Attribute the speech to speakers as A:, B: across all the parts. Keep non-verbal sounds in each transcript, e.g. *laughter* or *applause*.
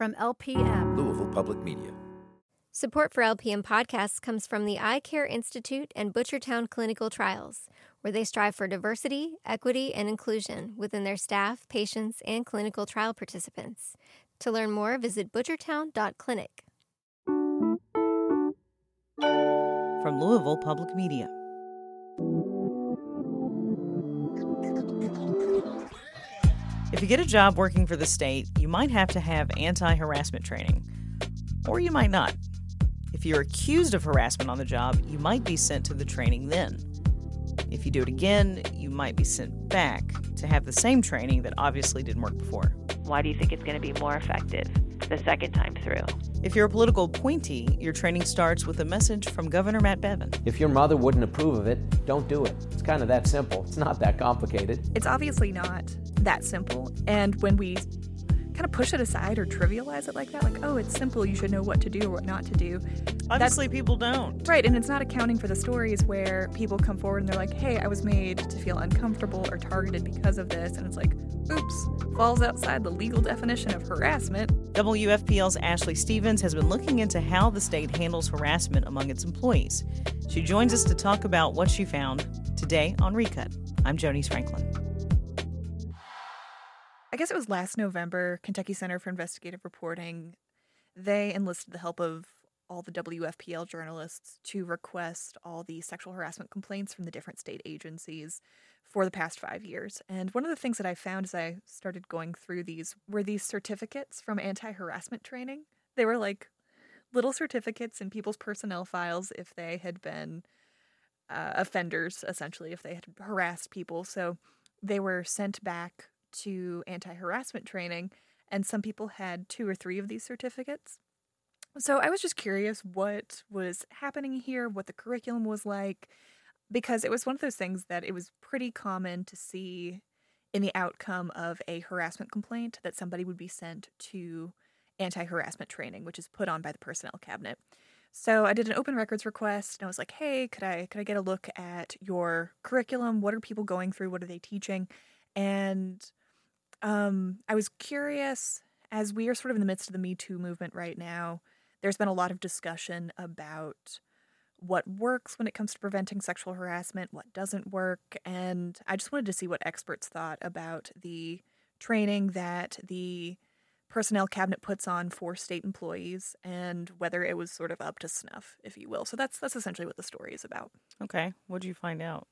A: From LPM,
B: Louisville Public Media.
C: Support for LPM podcasts comes from the Eye Care Institute and Butchertown Clinical Trials, where they strive for diversity, equity, and inclusion within their staff, patients, and clinical trial participants. To learn more, visit butchertown.clinic.
D: From Louisville Public Media. If you get a job working for the state, you might have to have anti harassment training, or you might not. If you're accused of harassment on the job, you might be sent to the training then. If you do it again, you might be sent back to have the same training that obviously didn't work before.
E: Why do you think it's going to be more effective the second time through?
D: If you're a political appointee, your training starts with a message from Governor Matt Bevin.
F: If your mother wouldn't approve of it, don't do it. It's kind of that simple. It's not that complicated.
G: It's obviously not that simple. And when we kind of push it aside or trivialize it like that, like, oh, it's simple, you should know what to do or what not to do.
D: Obviously, people don't.
G: Right, and it's not accounting for the stories where people come forward and they're like, hey, I was made to feel uncomfortable or targeted because of this. And it's like, oops, falls outside the legal definition of harassment.
D: WFPL's Ashley Stevens has been looking into how the state handles harassment among its employees. She joins us to talk about what she found today on Recut. I'm Jonese Franklin.
G: I guess it was last November, Kentucky Center for Investigative Reporting, they enlisted the help of all the WFPL journalists to request all the sexual harassment complaints from the different state agencies for the past five years. And one of the things that I found as I started going through these were these certificates from anti harassment training. They were like little certificates in people's personnel files if they had been uh, offenders, essentially, if they had harassed people. So they were sent back to anti harassment training, and some people had two or three of these certificates. So I was just curious what was happening here, what the curriculum was like, because it was one of those things that it was pretty common to see in the outcome of a harassment complaint that somebody would be sent to anti harassment training, which is put on by the personnel cabinet. So I did an open records request and I was like, hey, could I could I get a look at your curriculum? What are people going through? What are they teaching? And um, I was curious, as we are sort of in the midst of the Me Too movement right now, there's been a lot of discussion about what works when it comes to preventing sexual harassment, what doesn't work, and I just wanted to see what experts thought about the training that the personnel cabinet puts on for state employees and whether it was sort of up to snuff, if you will. So that's that's essentially what the story is about.
D: Okay. What did you find out?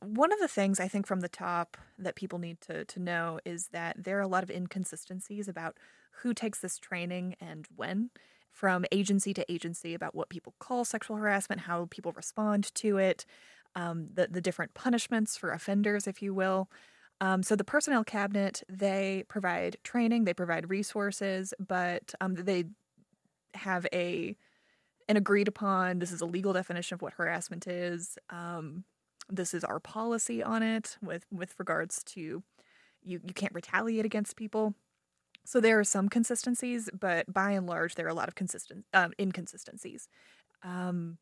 G: One of the things I think from the top that people need to, to know is that there are a lot of inconsistencies about who takes this training and when, from agency to agency, about what people call sexual harassment, how people respond to it, um, the, the different punishments for offenders, if you will. Um, so the personnel cabinet they provide training, they provide resources, but um, they have a an agreed upon. This is a legal definition of what harassment is. Um, this is our policy on it with with regards to you you can't retaliate against people. So there are some consistencies, but by and large, there are a lot of consistent um, inconsistencies. Um,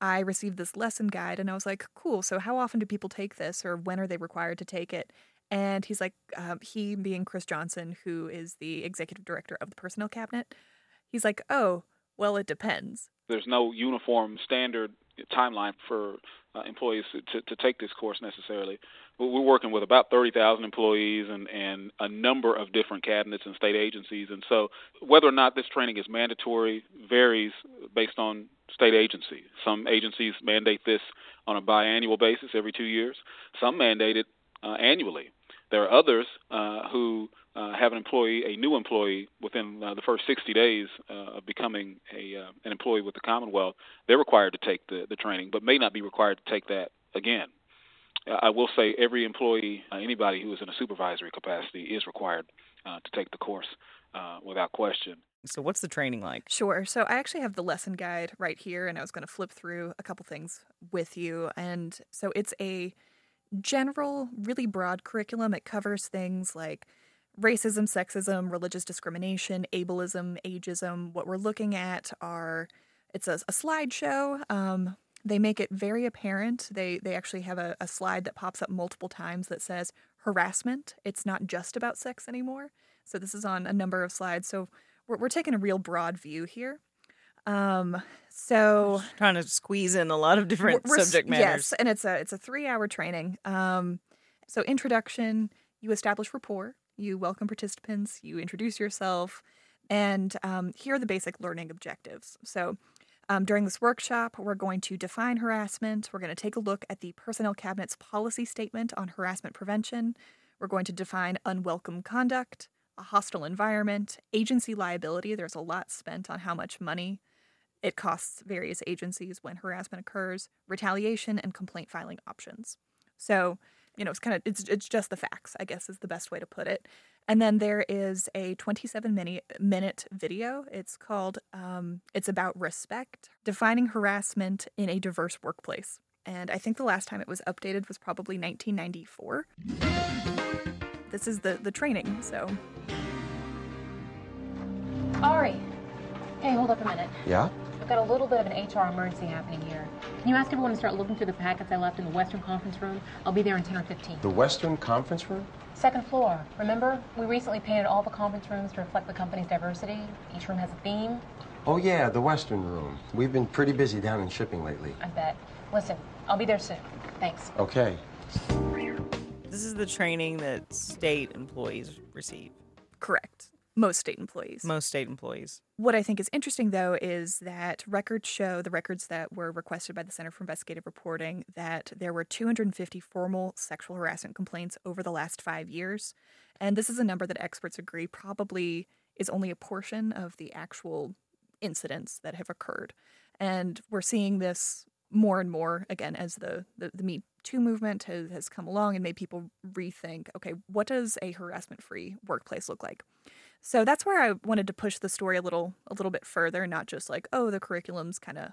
G: I received this lesson guide and I was like, cool. So, how often do people take this or when are they required to take it? And he's like, um, he being Chris Johnson, who is the executive director of the personnel cabinet, he's like, oh, well, it depends.
H: There's no uniform standard timeline for uh, employees to, to take this course necessarily. We're working with about 30,000 employees and, and a number of different cabinets and state agencies. And so, whether or not this training is mandatory varies based on state agency. Some agencies mandate this on a biannual basis every two years, some mandate it uh, annually. There are others uh, who uh, have an employee, a new employee, within uh, the first 60 days uh, of becoming a uh, an employee with the Commonwealth. They're required to take the, the training, but may not be required to take that again. I will say every employee, uh, anybody who is in a supervisory capacity, is required uh, to take the course uh, without question.
D: So, what's the training like?
G: Sure. So, I actually have the lesson guide right here, and I was going to flip through a couple things with you. And so, it's a general, really broad curriculum. It covers things like racism, sexism, religious discrimination, ableism, ageism. What we're looking at are it's a, a slideshow. Um, they make it very apparent. They they actually have a, a slide that pops up multiple times that says harassment. It's not just about sex anymore. So this is on a number of slides. So we're, we're taking a real broad view here. Um, so
D: Trying to squeeze in a lot of different
G: we're- we're s-
D: subject matters.
G: Yes, and it's a it's a three hour training. Um, so introduction, you establish rapport, you welcome participants, you introduce yourself, and um, here are the basic learning objectives. So. Um, during this workshop, we're going to define harassment. We're going to take a look at the Personnel Cabinet's policy statement on harassment prevention. We're going to define unwelcome conduct, a hostile environment, agency liability. There's a lot spent on how much money it costs various agencies when harassment occurs, retaliation, and complaint filing options. So, you know, it's kind of it's it's just the facts, I guess is the best way to put it. And then there is a 27 minute minute video. It's called um, it's about respect, defining harassment in a diverse workplace. And I think the last time it was updated was probably 1994. This is the the training, so
A: Ari, hey, hold up a minute.
B: Yeah?
A: I've got a little bit of an HR emergency happening here. Can you ask everyone to start looking through the packets I left in the Western Conference Room? I'll be there in 10 or 15.
B: The Western Conference Room?
A: Second floor. Remember? We recently painted all the conference rooms to reflect the company's diversity. Each room has a theme.
B: Oh, yeah, the Western Room. We've been pretty busy down in shipping lately.
A: I bet. Listen, I'll be there soon. Thanks.
B: Okay.
D: This is the training that state employees receive.
G: correct. Most state employees.
D: Most state employees.
G: What I think is interesting, though, is that records show the records that were requested by the Center for Investigative Reporting that there were 250 formal sexual harassment complaints over the last five years. And this is a number that experts agree probably is only a portion of the actual incidents that have occurred. And we're seeing this more and more again as the, the, the Me Too movement has, has come along and made people rethink okay, what does a harassment free workplace look like? So that's where I wanted to push the story a little a little bit further, not just like, oh, the curriculum's kind of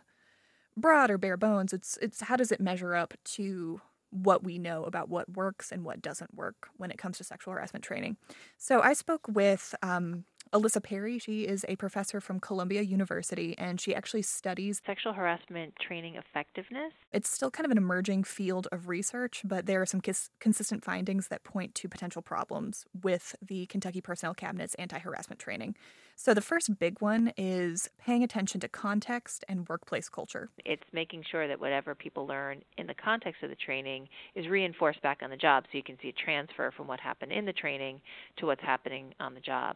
G: broad or bare bones. It's it's how does it measure up to what we know about what works and what doesn't work when it comes to sexual harassment training. So I spoke with um, Elissa Perry. She is a professor from Columbia University, and she actually studies.
E: Sexual harassment training effectiveness.
G: It's still kind of an emerging field of research, but there are some cons- consistent findings that point to potential problems with the Kentucky Personnel Cabinet's anti harassment training. So the first big one is paying attention to context and workplace culture.
E: It's making sure that whatever people learn in the context of the training is reinforced back on the job so you can see a transfer from what happened in the training to what's happening on the job.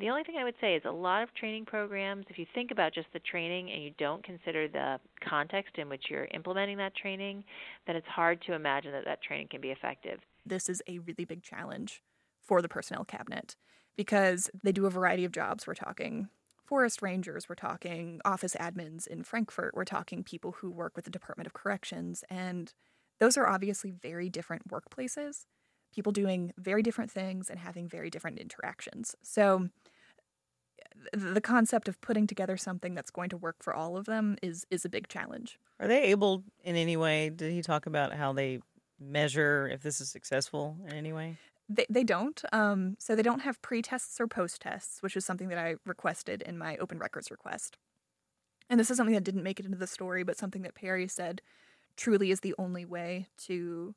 E: The only thing I would say is a lot of training programs, if you think about just the training and you don't consider the context in which you're implementing that training, then it's hard to imagine that that training can be effective.
G: This is a really big challenge for the personnel cabinet because they do a variety of jobs. We're talking forest rangers, we're talking office admins in Frankfort, we're talking people who work with the Department of Corrections, and those are obviously very different workplaces. People doing very different things and having very different interactions. So, the concept of putting together something that's going to work for all of them is is a big challenge.
D: Are they able in any way? Did he talk about how they measure if this is successful in any way?
G: They, they don't. Um, so they don't have pre tests or post tests, which is something that I requested in my open records request. And this is something that didn't make it into the story, but something that Perry said truly is the only way to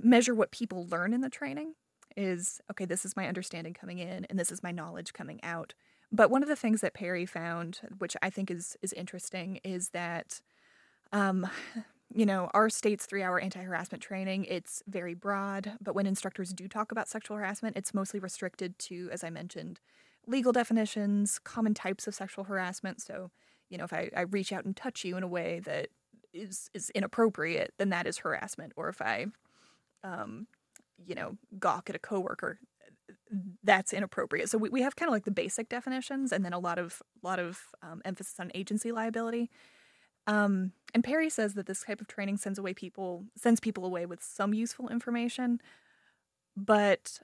G: measure what people learn in the training is okay, this is my understanding coming in and this is my knowledge coming out. But one of the things that Perry found, which I think is is interesting, is that um, you know, our state's three hour anti harassment training, it's very broad, but when instructors do talk about sexual harassment, it's mostly restricted to, as I mentioned, legal definitions, common types of sexual harassment. So, you know, if I, I reach out and touch you in a way that is is inappropriate, then that is harassment. Or if I um, you know, gawk at a coworker, that's inappropriate. So we, we have kind of like the basic definitions and then a lot of lot of um, emphasis on agency liability. Um, and Perry says that this type of training sends away people sends people away with some useful information, but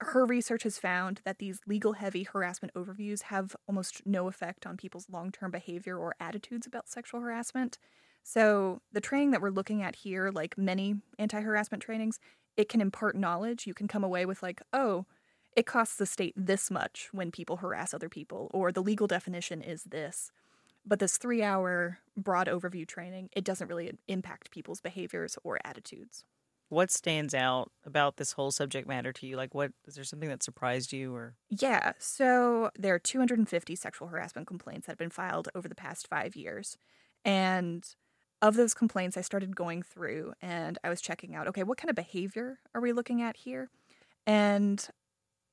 G: her research has found that these legal heavy harassment overviews have almost no effect on people's long term behavior or attitudes about sexual harassment. So the training that we're looking at here, like many anti harassment trainings, it can impart knowledge. You can come away with like, oh, it costs the state this much when people harass other people, or the legal definition is this. But this three hour broad overview training, it doesn't really impact people's behaviors or attitudes.
D: what stands out about this whole subject matter to you? Like, what is there something that surprised you, or
G: Yeah, so there are 250 sexual harassment complaints that have been filed over the past five years. And of those complaints, I started going through and I was checking out okay, what kind of behavior are we looking at here? And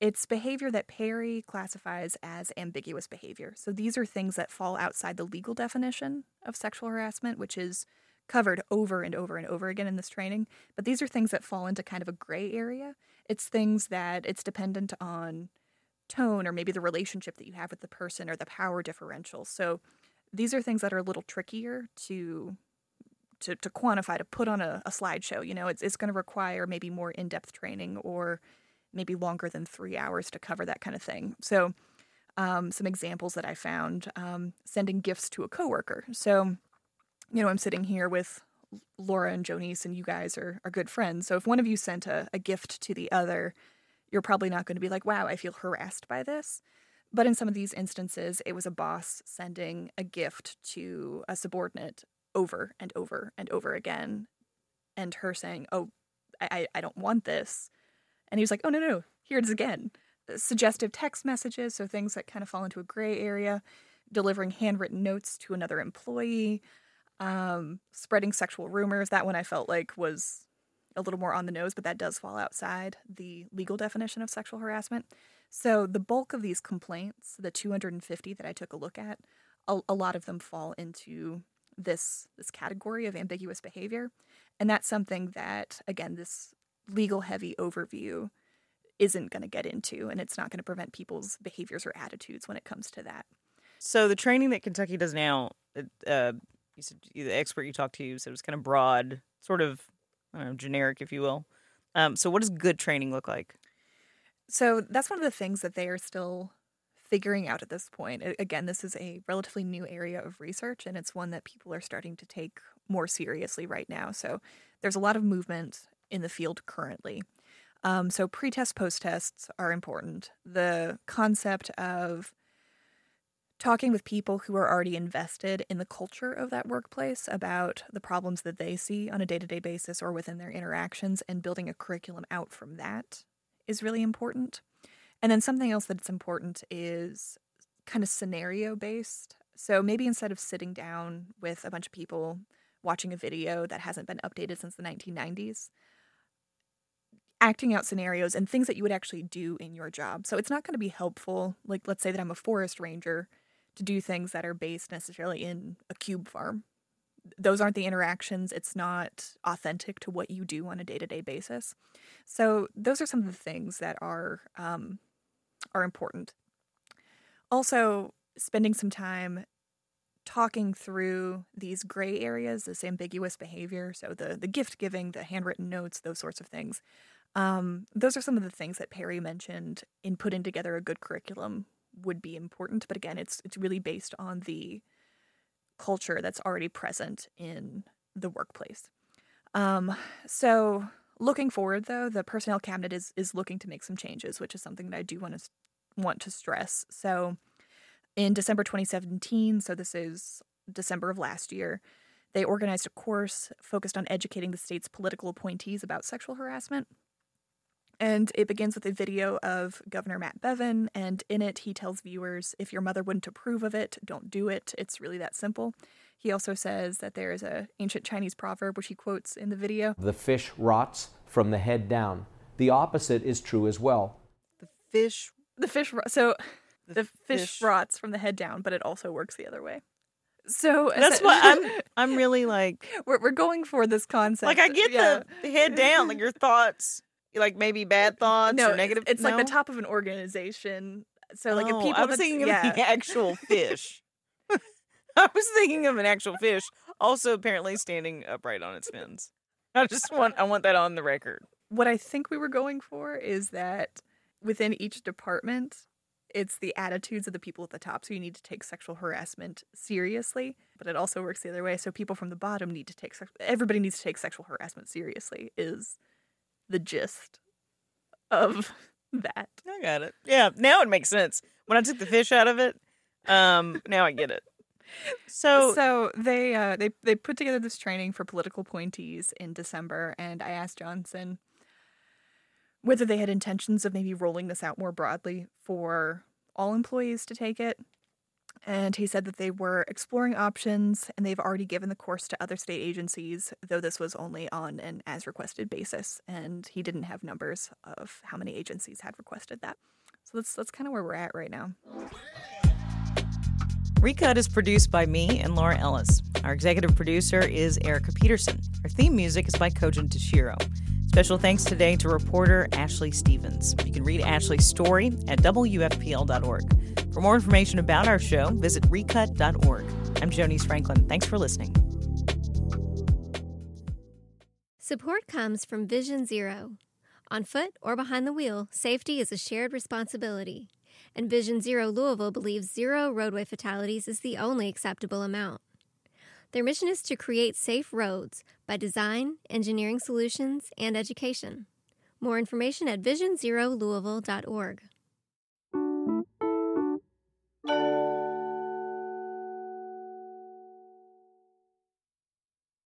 G: it's behavior that Perry classifies as ambiguous behavior. So these are things that fall outside the legal definition of sexual harassment, which is covered over and over and over again in this training. But these are things that fall into kind of a gray area. It's things that it's dependent on tone or maybe the relationship that you have with the person or the power differential. So these are things that are a little trickier to to, to quantify to put on a, a slideshow. You know, it's it's going to require maybe more in depth training or maybe longer than three hours to cover that kind of thing. So um, some examples that I found: um, sending gifts to a coworker. So you know, I'm sitting here with Laura and Jonese, and you guys are, are good friends. So if one of you sent a, a gift to the other, you're probably not going to be like, wow, I feel harassed by this. But in some of these instances, it was a boss sending a gift to a subordinate over and over and over again, and her saying, oh, I, I don't want this. And he was like, oh, no, no, here it is again. Suggestive text messages, so things that kind of fall into a gray area, delivering handwritten notes to another employee, um, spreading sexual rumors. That one I felt like was a little more on the nose, but that does fall outside the legal definition of sexual harassment. So the bulk of these complaints, the 250 that I took a look at, a, a lot of them fall into this this category of ambiguous behavior, and that's something that again this legal heavy overview isn't going to get into, and it's not going to prevent people's behaviors or attitudes when it comes to that.
D: so the training that Kentucky does now? Uh, you said the expert you talked to said it was kind of broad, sort of I don't know, generic, if you will. Um, so what does good training look like?
G: So that's one of the things that they are still figuring out at this point. Again, this is a relatively new area of research, and it's one that people are starting to take more seriously right now. So there's a lot of movement in the field currently. Um, so pre-test, post-tests are important. The concept of talking with people who are already invested in the culture of that workplace about the problems that they see on a day-to-day basis or within their interactions and building a curriculum out from that is really important. And then something else that's important is kind of scenario based. So maybe instead of sitting down with a bunch of people watching a video that hasn't been updated since the 1990s, acting out scenarios and things that you would actually do in your job. So it's not going to be helpful. Like, let's say that I'm a forest ranger to do things that are based necessarily in a cube farm. Those aren't the interactions. It's not authentic to what you do on a day to day basis. So those are some of the things that are um, are important. Also, spending some time talking through these gray areas, this ambiguous behavior, so the the gift giving, the handwritten notes, those sorts of things. Um, those are some of the things that Perry mentioned in putting together a good curriculum would be important. But again, it's it's really based on the culture that's already present in the workplace. Um, so looking forward, though, the personnel cabinet is is looking to make some changes, which is something that I do want to want to stress. So in December 2017, so this is December of last year, they organized a course focused on educating the state's political appointees about sexual harassment. And it begins with a video of Governor Matt Bevin, and in it, he tells viewers if your mother wouldn't approve of it, don't do it. It's really that simple. He also says that there is an ancient Chinese proverb which he quotes in the video.
F: The fish rots from the head down. The opposite is true as well.
D: The fish.
G: The fish, so
D: The
G: the, fish,
D: fish-
G: rots from the head down, but it also works the other way. So
D: That's what I'm. *laughs* I'm really like.
G: we're we're going for this concept.
D: Like I get
G: yeah.
D: the, the head down, like your thoughts, like maybe bad thoughts
G: no
D: or negative. Thoughts.
G: It's like the top of an organization. So like
D: Oh,
G: if people
D: I was thinking
G: yeah.
D: of the actual *laughs* fish. *laughs* I was thinking of an actual fish, also apparently standing upright on its fins. I just want I want that on the record.
G: what I think we were going for is that within each department, it's the attitudes of the people at the top. So you need to take sexual harassment seriously, but it also works the other way. So people from the bottom need to take sex- everybody needs to take sexual harassment seriously. Is the gist of *laughs* that?
D: I got it. Yeah, now it makes sense. When I took the fish out of it, um, now I get it. So,
G: so they uh, they they put together this training for political appointees in December, and I asked Johnson whether they had intentions of maybe rolling this out more broadly for all employees to take it. And he said that they were exploring options and they've already given the course to other state agencies, though this was only on an as requested basis. And he didn't have numbers of how many agencies had requested that. So that's, that's kind of where we're at right now.
D: Recut is produced by me and Laura Ellis. Our executive producer is Erica Peterson. Our theme music is by Kojin Toshiro. Special thanks today to reporter Ashley Stevens. You can read Ashley's story at WFPL.org. For more information about our show, visit recut.org. I'm Jonese Franklin. Thanks for listening.
C: Support comes from Vision Zero. On foot or behind the wheel, safety is a shared responsibility and Vision Zero Louisville believes zero roadway fatalities is the only acceptable amount. Their mission is to create safe roads by design, engineering solutions, and education. More information at visionzerolouisville.org.